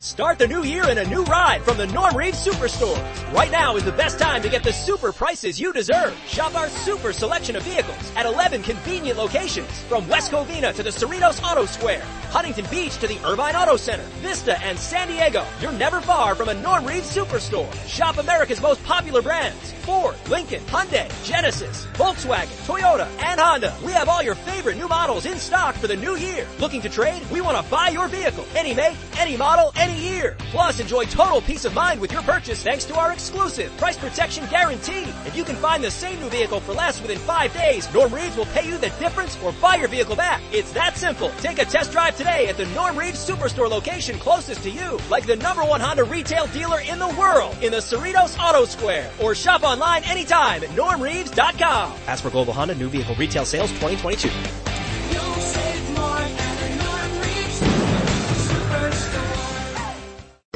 Start the new year in a new ride from the Norm Reeves Superstore. Right now is the best time to get the super prices you deserve. Shop our super selection of vehicles at 11 convenient locations from West Covina to the Cerritos Auto Square, Huntington Beach to the Irvine Auto Center, Vista and San Diego. You're never far from a Norm Reeves Superstore. Shop America's most popular brands. Ford, Lincoln, Hyundai, Genesis, Volkswagen, Toyota, and Honda. We have all your favorite new models in stock for the new year. Looking to trade? We want to buy your vehicle. Any make, any model, any year. Plus, enjoy total peace of mind with your purchase thanks to our exclusive price protection guarantee. If you can find the same new vehicle for less within five days, Norm Reeves will pay you the difference or buy your vehicle back. It's that simple. Take a test drive today at the Norm Reeves Superstore location closest to you, like the number one Honda retail dealer in the world in the Cerritos Auto Square, or shop online anytime at normreeves.com. As for Global Honda new vehicle retail sales 2022.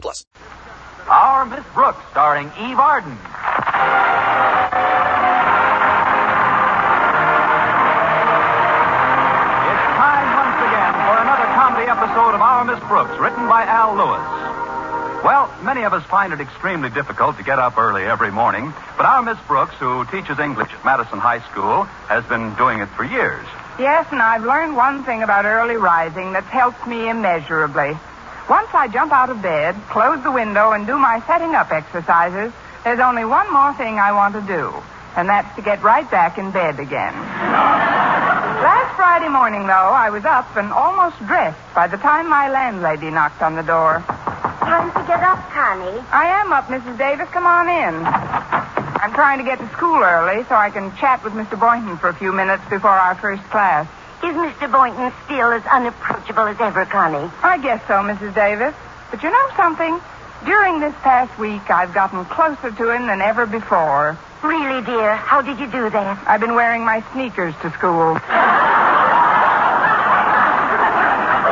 plus. Our Miss Brooks, starring Eve Arden. It's time once again for another comedy episode of Our Miss Brooks, written by Al Lewis. Well, many of us find it extremely difficult to get up early every morning, but our Miss Brooks, who teaches English at Madison High School, has been doing it for years. Yes, and I've learned one thing about early rising that's helped me immeasurably. Once I jump out of bed, close the window, and do my setting up exercises, there's only one more thing I want to do, and that's to get right back in bed again. Last Friday morning, though, I was up and almost dressed by the time my landlady knocked on the door. Time to get up, Connie. I am up, Mrs. Davis. Come on in. I'm trying to get to school early so I can chat with Mr. Boynton for a few minutes before our first class. Is Mr. Boynton still as unapproachable as ever, Connie? I guess so, Mrs. Davis. But you know something? During this past week, I've gotten closer to him than ever before. Really, dear? How did you do that? I've been wearing my sneakers to school.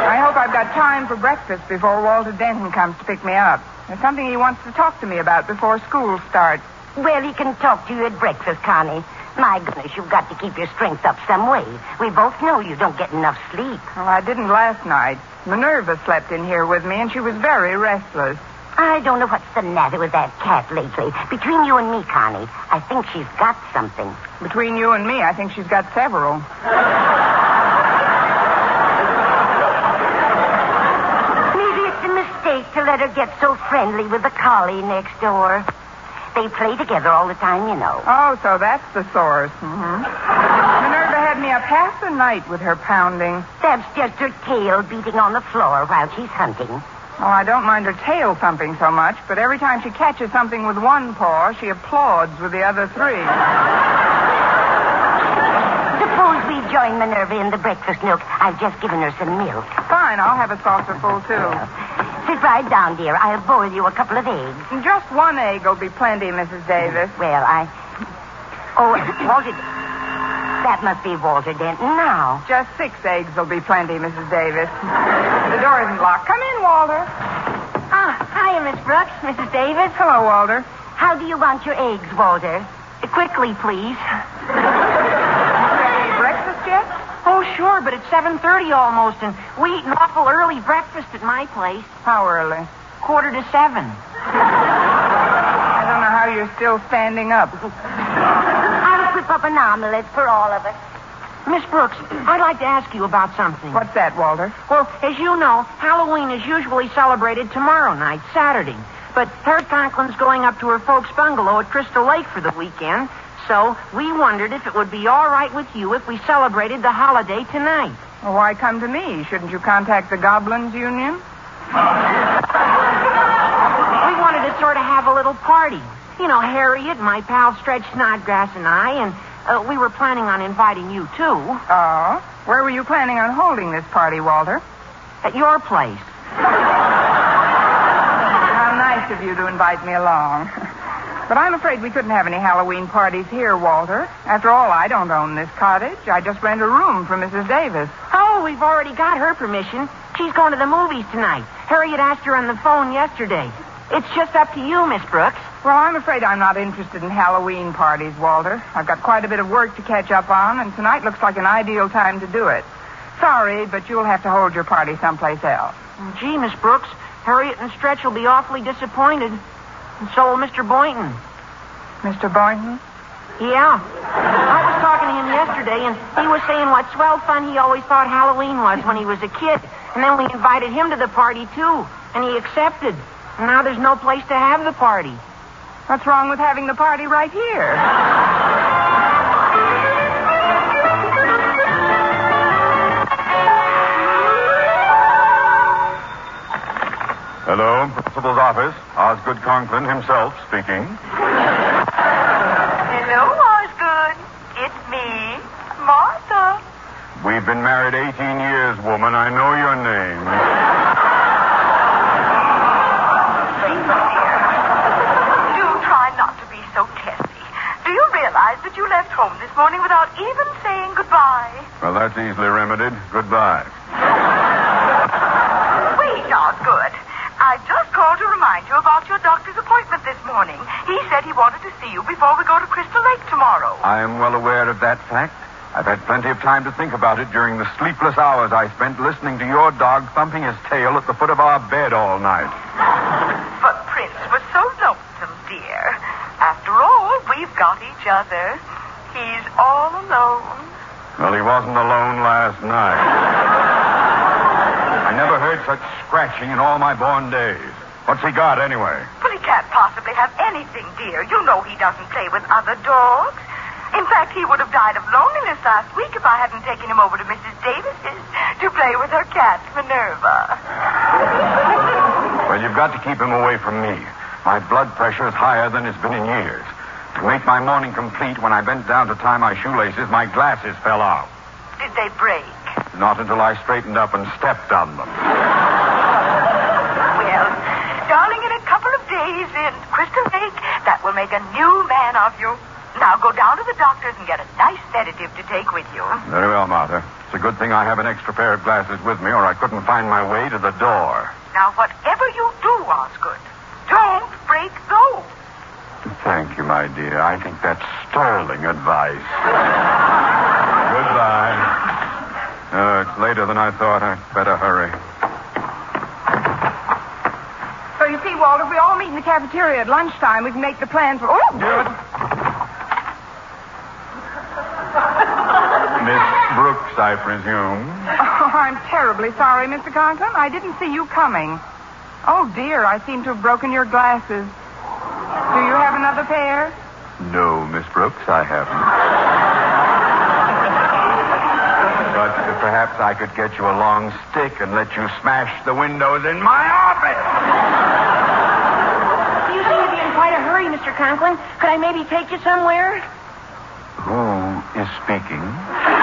I hope I've got time for breakfast before Walter Denton comes to pick me up. There's something he wants to talk to me about before school starts. Well, he can talk to you at breakfast, Connie. My goodness, you've got to keep your strength up some way. We both know you don't get enough sleep. Well, I didn't last night. Minerva slept in here with me, and she was very restless. I don't know what's the matter with that cat lately. Between you and me, Connie, I think she's got something. Between you and me, I think she's got several. Maybe it's a mistake to let her get so friendly with the collie next door. They play together all the time, you know. Oh, so that's the source. Mm-hmm. Minerva had me up half the night with her pounding. That's just her tail beating on the floor while she's hunting. Well, I don't mind her tail thumping so much, but every time she catches something with one paw, she applauds with the other three. Suppose we join Minerva in the breakfast nook. I've just given her some milk. Fine, I'll have a saucer full, too. Sit right down, dear. I'll boil you a couple of eggs. Just one egg will be plenty, Mrs. Davis. Well, I. Oh, Walter. That must be Walter Denton now. Just six eggs will be plenty, Mrs. Davis. The door isn't locked. Come in, Walter. Ah, hiya, Miss Brooks, Mrs. Davis. Hello, Walter. How do you want your eggs, Walter? Quickly, please. Ready breakfast yet? Oh, sure, but it's 7.30 almost, and we eat an awful early breakfast at my place. How early? Quarter to seven. I don't know how you're still standing up. I'll whip up an omelet for all of us. Miss Brooks, I'd like to ask you about something. What's that, Walter? Well, as you know, Halloween is usually celebrated tomorrow night, Saturday. But Harriet Conklin's going up to her folks' bungalow at Crystal Lake for the weekend, so we wondered if it would be all right with you if we celebrated the holiday tonight. Well, why come to me? Shouldn't you contact the Goblins Union? We wanted to sort of have a little party. You know, Harriet, my pal Stretch Snodgrass, and I, and uh, we were planning on inviting you, too, Oh? Where were you planning on holding this party, Walter? at your place. How nice of you to invite me along. But I'm afraid we couldn't have any Halloween parties here, Walter. After all, I don't own this cottage. I just rent a room for Mrs. Davis. Oh, we've already got her permission. She's going to the movies tonight. Harriet asked her on the phone yesterday. It's just up to you, Miss Brooks. Well, I'm afraid I'm not interested in Halloween parties, Walter. I've got quite a bit of work to catch up on, and tonight looks like an ideal time to do it. Sorry, but you'll have to hold your party someplace else. Gee, Miss Brooks, Harriet and Stretch will be awfully disappointed. And so will Mr. Boynton. Mr. Boynton? Yeah. I was talking to him yesterday, and he was saying what swell fun he always thought Halloween was when he was a kid. And then we invited him to the party, too. And he accepted. And now there's no place to have the party. What's wrong with having the party right here? Hello, principal's office. Osgood Conklin himself speaking. Hello, Osgood. It's me, Martha. We've been married 18 years, woman. I know your name. Do try not to be so testy. Do you realize that you left home this morning without even saying goodbye? Well, that's easily remedied. Goodbye. Wait, Osgood. I just called to remind you about your doctor's appointment this morning. He said he wanted to see you before we go to Crystal Lake tomorrow. I am well aware of that fact. I've had plenty of time to think about it during the sleepless hours I spent listening to your dog thumping his tail at the foot of our bed all night. But Prince was so lonesome, dear. After all, we've got each other. He's all alone. Well, he wasn't alone last night. I never heard such scratching in all my born days. What's he got, anyway? Well, he can't possibly have anything, dear. You know he doesn't play with other dogs. In fact, he would have died of loneliness last week if I hadn't taken him over to Mrs. Davis's to play with her cat, Minerva. Well, you've got to keep him away from me. My blood pressure is higher than it's been in years. To make my morning complete, when I bent down to tie my shoelaces, my glasses fell out. Did they break? Not until I straightened up and stepped on them. Well, darling, in a couple of days in Crystal Lake, that will make a new man of you. Now go down to the doctor's and get a nice sedative to take with you. Very well, Martha. It's a good thing I have an extra pair of glasses with me, or I couldn't find my way to the door. Now, whatever you do, Osgood, don't break those. Thank you, my dear. I think that's sterling advice. Goodbye. Uh, it's later than I thought. I'd better hurry. So you see, Walter, if we all meet in the cafeteria at lunchtime, we can make the plans for. Oh! Good. Miss Brooks, I presume. Oh, I'm terribly sorry, Mr. Conklin. I didn't see you coming. Oh, dear, I seem to have broken your glasses. Do you have another pair? No, Miss Brooks, I haven't. but uh, perhaps I could get you a long stick and let you smash the windows in my office. You seem to be in quite a hurry, Mr. Conklin. Could I maybe take you somewhere? Who is speaking?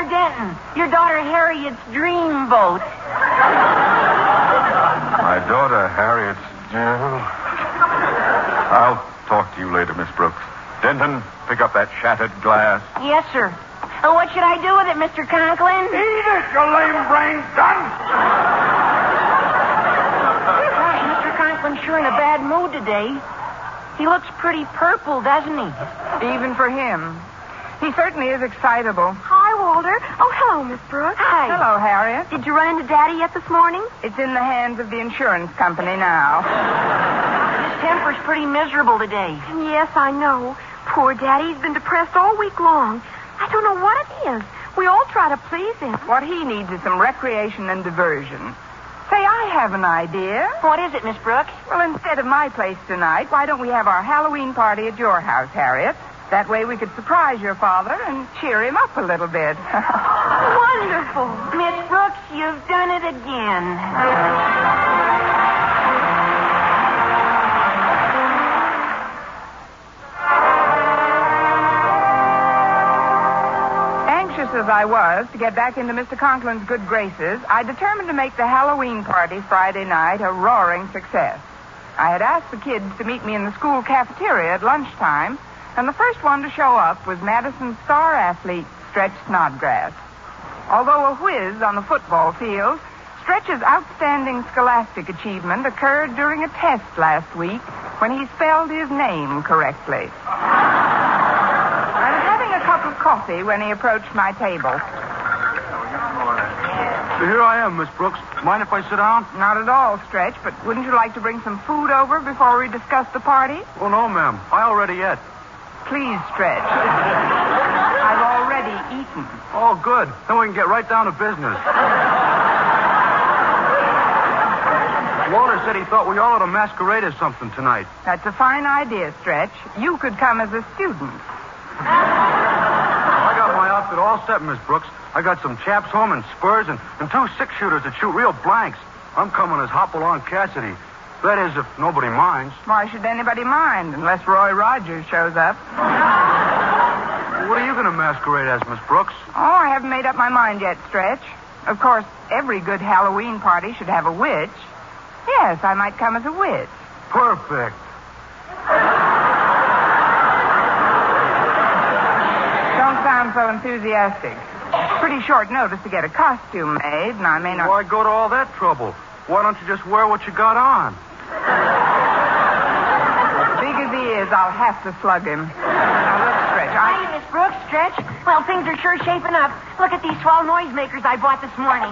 Hey, it's me, Walter Denton. Your daughter Harriet's dreamboat. My daughter, Harriet's Jill. I'll talk to you later, Miss Brooks. Denton, pick up that shattered glass. Yes, sir. Oh, what should I do with it, Mr. Conklin? Eat it, you lame brain dunce! Gosh, Mr. Conklin's sure in a bad mood today. He looks pretty purple, doesn't he? Even for him. He certainly is excitable. Oh, hello, Miss Brooks. Hi. Hello, Harriet. Did you run into Daddy yet this morning? It's in the hands of the insurance company now. His temper's pretty miserable today. Yes, I know. Poor Daddy's been depressed all week long. I don't know what it is. We all try to please him. What he needs is some recreation and diversion. Say, I have an idea. What is it, Miss Brooks? Well, instead of my place tonight, why don't we have our Halloween party at your house, Harriet? That way we could surprise your father and cheer him up a little bit. Wonderful. Miss Brooks, you've done it again. Anxious as I I was, to get back into Mr. Conklin's good graces, I determined to make the Halloween party Friday night a roaring success. I had asked the kids to meet me in the school cafeteria at lunchtime, and the first one to show up was Madison's star athlete, Stretch Snodgrass. Although a whiz on the football field, Stretch's outstanding scholastic achievement occurred during a test last week when he spelled his name correctly. I was having a cup of coffee when he approached my table. Here I am, Miss Brooks. Mind if I sit down? Not at all, Stretch, but wouldn't you like to bring some food over before we discuss the party? Oh, no, ma'am. I already ate. Please, Stretch. I've already eaten. Oh, good. Then we can get right down to business. Walter said he thought we all ought to masquerade as something tonight. That's a fine idea, Stretch. You could come as a student. I got my outfit all set, Miss Brooks. I got some chaps home and spurs and, and two six shooters that shoot real blanks. I'm coming as Hopalong Cassidy. That is, if nobody minds. Why should anybody mind unless Roy Rogers shows up? What are you going to masquerade as, Miss Brooks? Oh, I haven't made up my mind yet, Stretch. Of course, every good Halloween party should have a witch. Yes, I might come as a witch. Perfect. Don't sound so enthusiastic. Pretty short notice to get a costume made, and I may not. Why go to all that trouble? Why don't you just wear what you got on? Big as he is, I'll have to slug him. Now, look, Stretch, I... Hi, Miss Brooks. Stretch. Well, things are sure shaping up. Look at these swell noisemakers I bought this morning.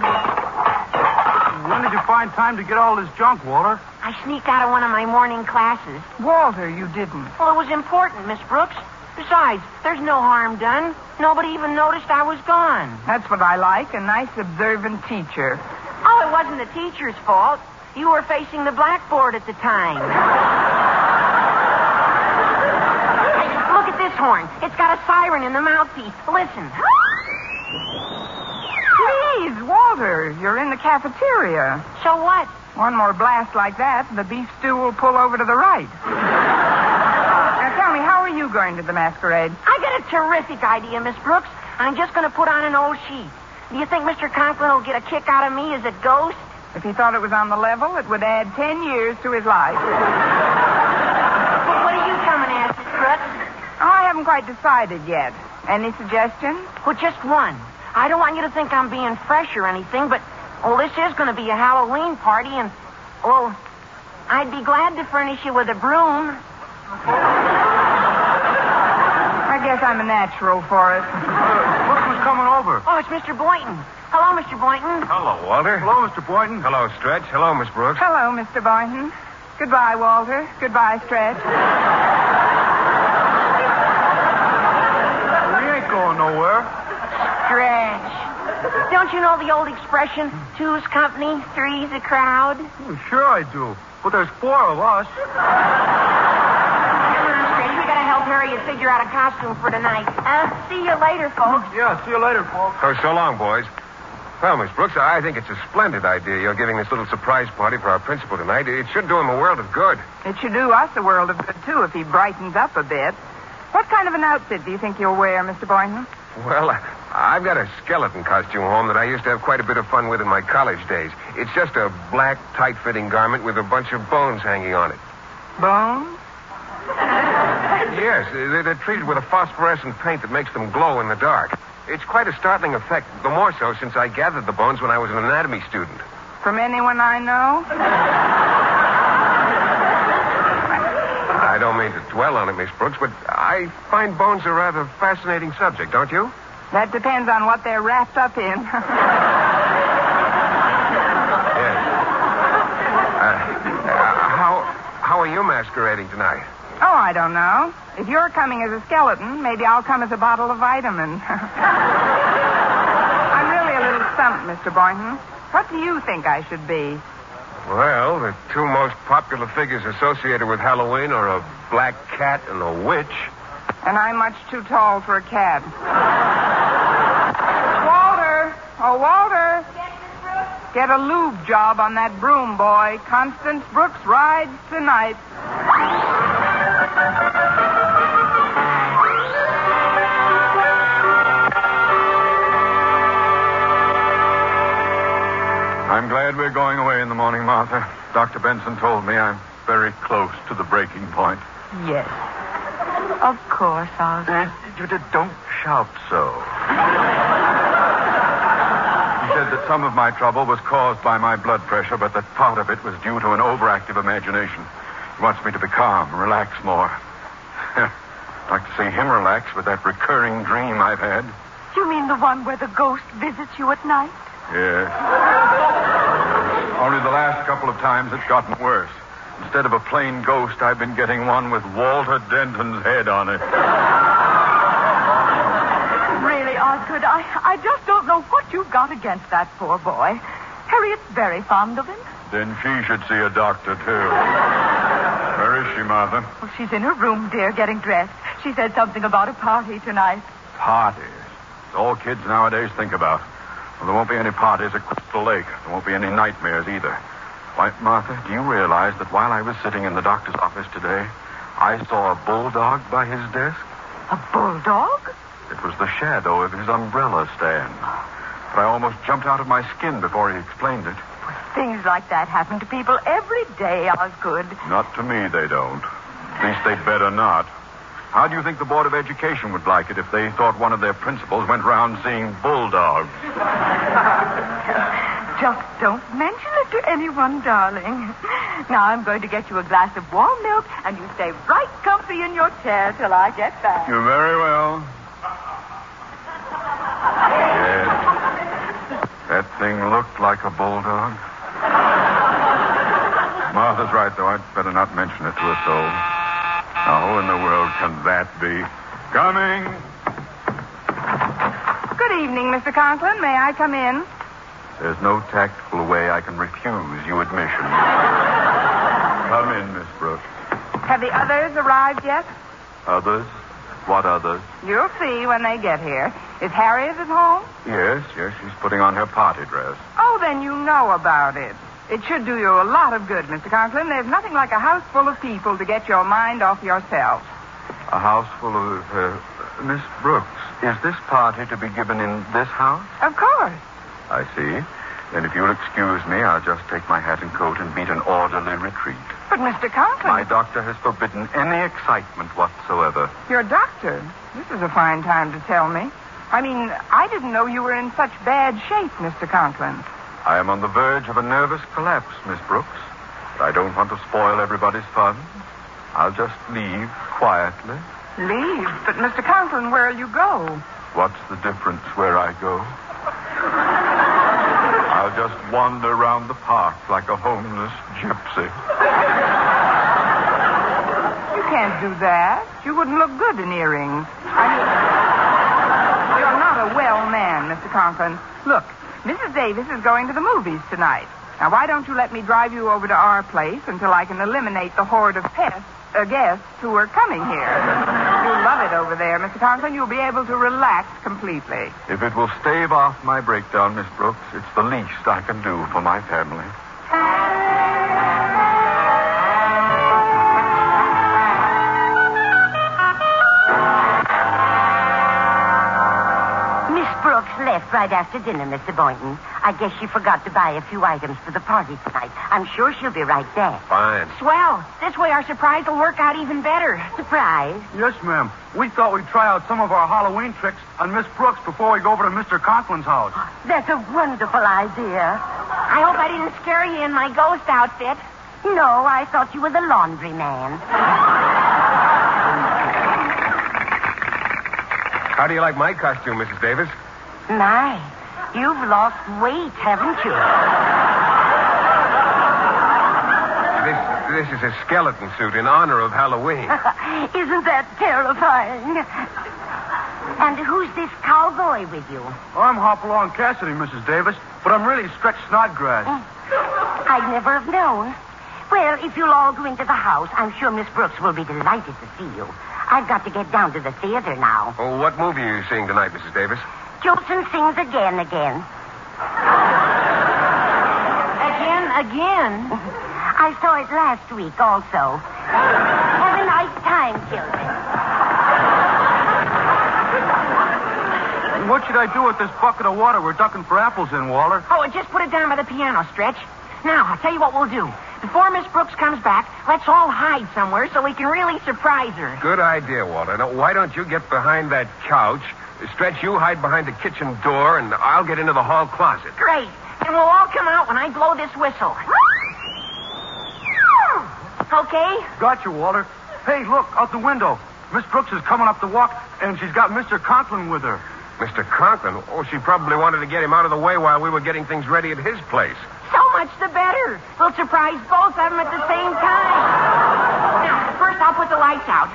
When did you find time to get all this junk, Walter? I sneaked out of one of my morning classes. Walter, you didn't. Well, it was important, Miss Brooks. Besides, there's no harm done. Nobody even noticed I was gone. That's what I like, a nice observant teacher. Oh, it wasn't the teacher's fault. You were facing the blackboard at the time. Hey, this horn. It's got a siren in the mouthpiece. Listen. Please, Walter, you're in the cafeteria. So what? One more blast like that, and the beef stew will pull over to the right. now tell me, how are you going to the masquerade? I got a terrific idea, Miss Brooks. I'm just going to put on an old sheet. Do you think Mr. Conklin will get a kick out of me as a ghost? If he thought it was on the level, it would add ten years to his life. Well, what are you coming as, Miss Brooks? Oh, I haven't quite decided yet. Any suggestions? Well, just one. I don't want you to think I'm being fresh or anything, but, well, this is going to be a Halloween party, and, well, I'd be glad to furnish you with a broom. I guess I'm a natural for it. Look who's coming over. Oh, it's Mr. Boynton. Hello, Mr. Boynton. Hello, Walter. Hello, Mr. Boynton. Hello, Stretch. Hello, Miss Brooks. Hello, Mr. Boynton. Goodbye, Walter. Goodbye, Stretch. We ain't going nowhere. Stretch. Don't you know the old expression, two's company, three's a crowd? Oh, sure I do. But there's four of us. Come on, Stretch. We gotta help Harriet figure out a costume for tonight. Uh, see you later, folks. Yeah, see you later, folks. Oh, so long, boys. Well, Miss Brooks, I think it's a splendid idea you're giving this little surprise party for our principal tonight. It should do him a world of good. It should do us a world of good, too, if he brightens up a bit. What kind of an outfit do you think you'll wear, Mr. Boynton? Well, I've got a skeleton costume home that I used to have quite a bit of fun with in my college days. It's just a black, tight-fitting garment with a bunch of bones hanging on it. Bones? Yes, they're, they're treated with a phosphorescent paint that makes them glow in the dark. It's quite a startling effect, the more so since I gathered the bones when I was an anatomy student. From anyone I know? I don't mean to dwell on it, Miss Brooks, but I find bones a rather fascinating subject, don't you? That depends on what they're wrapped up in. Yes. Uh, uh, how how are you masquerading tonight? oh, I don't know. If you're coming as a skeleton, maybe I'll come as a bottle of vitamin. I'm really a little stumped, Mr. Boynton. What do you think I should be? Well, the two most popular figures associated with Halloween are a black cat and a witch. And I'm much too tall for a cat. Walter! Oh, Walter! Get a lube job on that broom, boy. Constance Brooks rides tonight. I'm glad we're going away in the morning, Martha. Dr. Benson told me I'm very close to the breaking point. Yes. Of course, Osgood. Uh, Judith, don't shout so. He said that some of my trouble was caused by my blood pressure, but that part of it was due to an overactive imagination. He wants me to be calm, relax more. I'd like to see him relax with that recurring dream I've had. You mean the one where the ghost visits you at night? Yes. Only the last couple of times it's gotten worse. Instead of a plain ghost, I've been getting one with Walter Denton's head on it. Really, Osgood, I, I just don't know what you've got against that poor boy. Harriet's very fond of him. Then she should see a doctor, too. Where is she, Martha? Well, she's in her room, dear, getting dressed. She said something about a party tonight. Parties. It's all kids nowadays think about. Well, there won't be any parties at Crystal Lake. There won't be any nightmares either. Why, Martha, do you realize that while I was sitting in the doctor's office today, I saw a bulldog by his desk? A bulldog? It was the shadow of his umbrella stand. But I almost jumped out of my skin before he explained it. Things like that happen to people every day, Osgood. Not to me, they don't. At least they'd better not. How do you think the Board of Education would like it if they thought one of their principals went round seeing bulldogs? Just don't mention it to anyone, darling. Now I'm going to get you a glass of warm milk, and you stay right comfy in your chair till I get back. You're very well. Yes. That thing looked like a bulldog. Martha's right, though. I'd better not mention it to a soul. Now, who in the world can that be? Coming. Good evening, Mr. Conklin. May I come in? There's no tactful way I can refuse you admission. Come in, Miss Brooks. Have the others arrived yet? Others? What others? You'll see when they get here. Is Harriet at home? Yes, yes, she's putting on her party dress. Oh, then you know about it. It should do you a lot of good, Mr. Conklin. There's nothing like a house full of people to get your mind off yourself. A house full of. Uh, Miss Brooks, is this party to be given in this house? Of course. I see. Then if you'll excuse me, I'll just take my hat and coat and beat an orderly retreat. But, Mr. Conklin. My doctor has forbidden any excitement whatsoever. Your doctor? This is a fine time to tell me. I mean, I didn't know you were in such bad shape, Mr. Conklin. I am on the verge of a nervous collapse, Miss Brooks. But I don't want to spoil everybody's fun. I'll just leave quietly. Leave? But, Mr. Conklin, where'll you go? What's the difference where I go? I'll just wander around the park like a homeless gypsy. You can't do that. You wouldn't look good in earrings. I mean, you're not a well man, Mr. Conklin. Look, Mrs. Davis is going to the movies tonight. Now, why don't you let me drive you over to our place until I can eliminate the horde of pests, uh, guests who are coming here? You'll love it over there, Mr. Conklin. You'll be able to relax completely. If it will stave off my breakdown, Miss Brooks, it's the least I can do for my family. Brooks left right after dinner, Mr. Boynton. I guess she forgot to buy a few items for the party tonight. I'm sure she'll be right back. Fine. Swell. This way our surprise will work out even better. Surprise? Yes, ma'am. We thought we'd try out some of our Halloween tricks on Miss Brooks before we go over to Mr. Conklin's house. That's a wonderful idea. I hope I didn't scare you in my ghost outfit. No, I thought you were the laundry man. How do you like my costume, Mrs. Davis? My, you've lost weight, haven't you? This, this is a skeleton suit in honor of Halloween. Isn't that terrifying? And who's this cowboy with you? I'm Hopalong Cassidy, Mrs. Davis, but I'm really Stretch Snodgrass. Eh, I'd never have known. Well, if you'll all go into the house, I'm sure Miss Brooks will be delighted to see you. I've got to get down to the theater now. Oh, what movie are you seeing tonight, Mrs. Davis? Jolson sings again, again. Again, again. I saw it last week also. Have a nice time, children. what should I do with this bucket of water we're ducking for apples in, Walter? Oh, just put it down by the piano, Stretch. Now, I'll tell you what we'll do. Before Miss Brooks comes back, let's all hide somewhere so we can really surprise her. Good idea, Walter. Now, why don't you get behind that couch? Stretch, you hide behind the kitchen door, and I'll get into the hall closet. Great. And we'll all come out when I blow this whistle. Okay? Got you, Walter. Hey, look, out the window. Miss Brooks is coming up the walk, and she's got Mr. Conklin with her. Mr. Conklin? Oh, she probably wanted to get him out of the way while we were getting things ready at his place. So much the better. We'll surprise both of them at the same time. Now, first I'll put the lights out.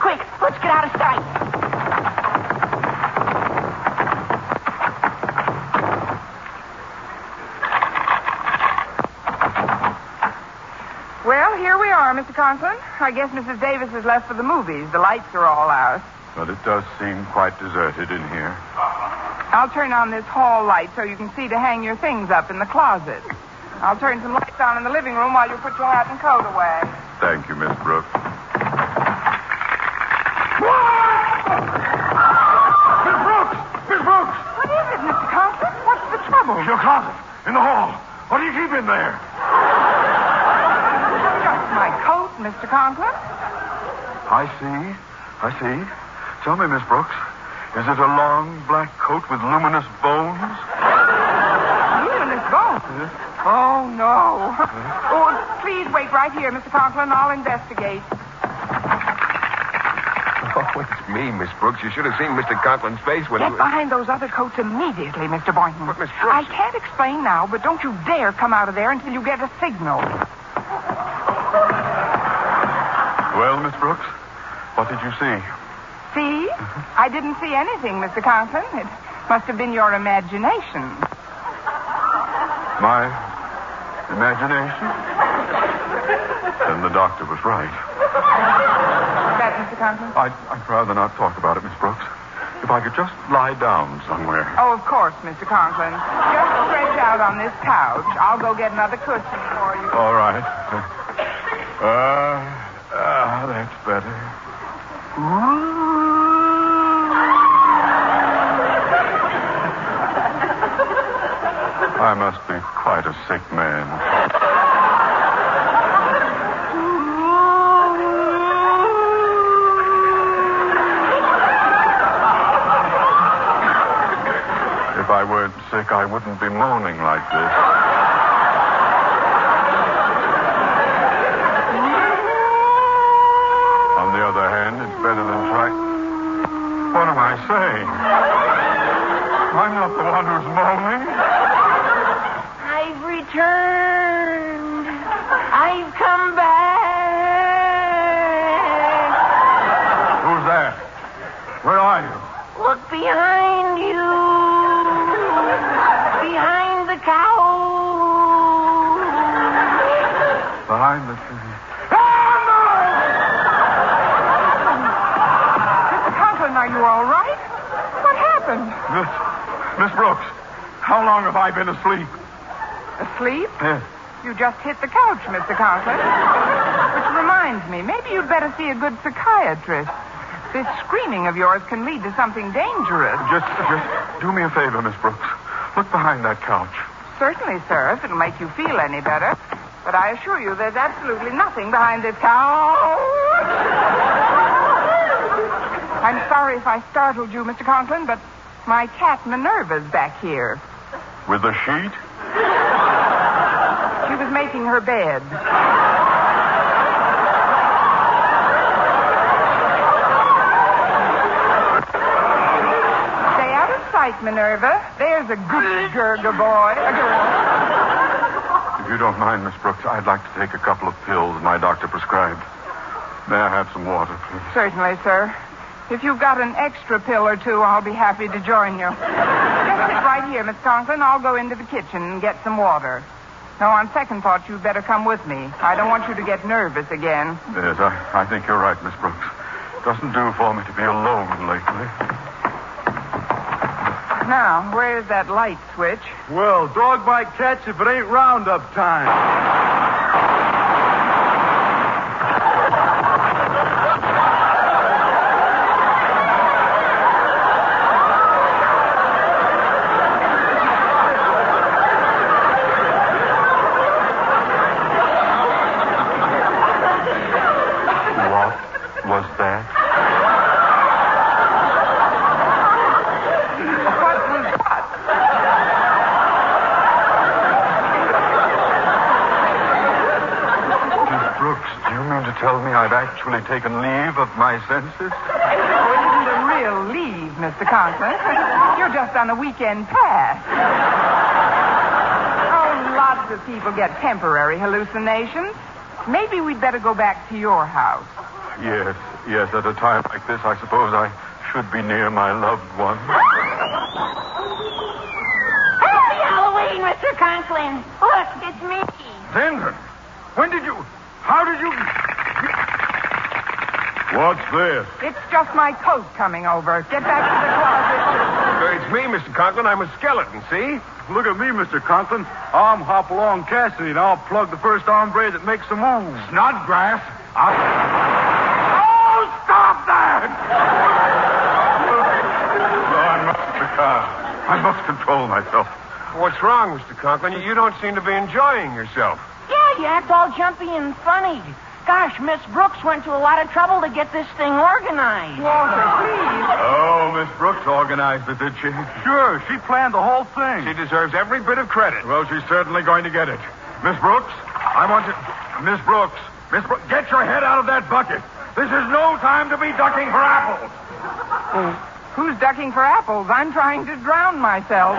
Quick, let's get out of sight. Here are, Mr. Conklin. I guess Mrs. Davis has left for the movies. The lights are all out. But it does seem quite deserted in here. I'll turn on this hall light so you can see to hang your things up in the closet. I'll turn some lights on in the living room while you put your hat and coat away. Thank you, Miss Brooks. Miss Brooks! Miss Brooks! What is it, Mr. Conklin? What's the trouble? Your closet. In the hall. What do you keep in there? Just my coat, Mr. Conklin. I see. I see. Tell me, Miss Brooks, is it a long black coat with luminous bones? Luminous bones. Oh, no. Oh, please wait right here, Mr. Conklin. I'll investigate. Oh, it's me, Miss Brooks. You should have seen Mr. Conklin's face when Get he behind those other coats immediately, Mr. Boynton. But, Miss Brooks- I can't explain now, but don't you dare come out of there until you get a signal. Well, Miss Brooks, what did you see? See? I didn't see anything, Mr. Conklin. It must have been your imagination. My imagination? then the doctor was right. That, Mr. Conklin? I'd, I'd rather not talk about it, Miss Brooks. If I could just lie down somewhere. Oh, of course, Mr. Conklin. Just stretch out on this couch. I'll go get another cushion for you. All right. Uh, ah, that's better. I must be quite a sick man. If I weren't sick, I wouldn't be moaning like this. On the other hand, it's better than trying. What am I saying? I'm not the one who's moaning. I've returned. I've come back. Who's that? Where are you? Look behind you. Behind the cow. Behind the tree. Mr. Conklin, are you all right? Miss, Miss Brooks, how long have I been asleep? Asleep? Yes. You just hit the couch, Mr. Conklin. Which reminds me, maybe you'd better see a good psychiatrist. This screaming of yours can lead to something dangerous. Just, just do me a favor, Miss Brooks. Look behind that couch. Certainly, sir, if it'll make you feel any better. But I assure you there's absolutely nothing behind this couch. I'm sorry if I startled you, Mr. Conklin, but my cat Minerva's back here. With a sheet? She was making her bed. Stay out of sight, Minerva. There's a good Gurga boy. A girl. If you don't mind, Miss Brooks, I'd like to take a couple of pills my doctor prescribed. May I have some water, please? Certainly, sir. If you've got an extra pill or two, I'll be happy to join you. Just sit right here, Miss Conklin. I'll go into the kitchen and get some water. No, on second thought, you'd better come with me. I don't want you to get nervous again. Yes, I, I think you're right, Miss Brooks. Doesn't do for me to be alone lately. Now, where's that light switch? Well, dog might catch if it ain't roundup time. tell me I've actually taken leave of my senses? Oh, it isn't a real leave, Mr. Conklin. You're just on a weekend pass. Oh, lots of people get temporary hallucinations. Maybe we'd better go back to your house. Yes, yes, at a time like this, I suppose I should be near my loved one. Happy Halloween, Mr. Conklin. Look, it's me. Denton, when did you. How did you. What's this? It's just my coat coming over. Get back to the closet. Uh, it's me, Mr. Conklin. I'm a skeleton, see? Look at me, Mr. Conklin. I'm Hopalong Cassidy, and I'll plug the first hombre that makes a move. Snodgrass? I... Oh, stop that! no, I must, uh, I must control myself. What's wrong, Mr. Conklin? You- You don't seem to be enjoying yourself. Yeah, you act all jumpy and funny. Gosh, Miss Brooks went to a lot of trouble to get this thing organized. Walter, please. Oh, Miss Brooks organized it, did she? Sure, she planned the whole thing. She deserves every bit of credit. Well, she's certainly going to get it. Miss Brooks, I want you. Miss Brooks, Miss Brooks, get your head out of that bucket. This is no time to be ducking for apples. Who's ducking for apples? I'm trying to drown myself.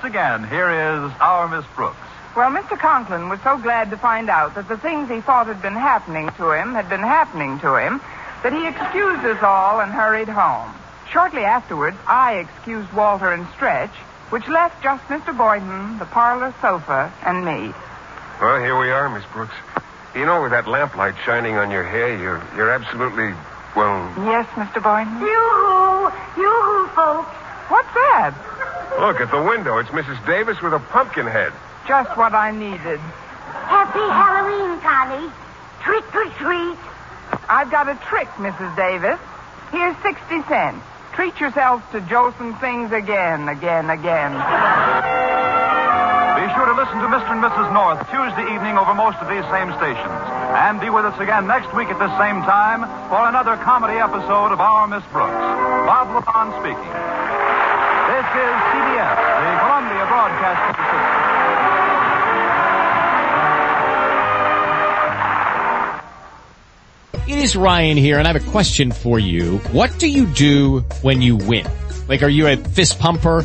Once again, here is our Miss Brooks. Well, Mr. Conklin was so glad to find out that the things he thought had been happening to him had been happening to him that he excused us all and hurried home. Shortly afterwards, I excused Walter and Stretch, which left just Mr. Boynton, the parlor sofa, and me. Well, here we are, Miss Brooks. You know, with that lamplight shining on your hair, you're you're absolutely well. Yes, Mr. Boynton? Yoo-hoo. Yoo-hoo, folks. What's that? Look at the window. It's Mrs. Davis with a pumpkin head. Just what I needed. Happy Halloween, Connie. Trick or treat. I've got a trick, Mrs. Davis. Here's 60 cents. Treat yourselves to Jolson Sings again, again, again. Be sure to listen to Mr. and Mrs. North Tuesday evening over most of these same stations. And be with us again next week at this same time for another comedy episode of Our Miss Brooks. Bob LeMond speaking. This is CBS, the Columbia Broadcasting System. It is Ryan here, and I have a question for you. What do you do when you win? Like, are you a fist pumper?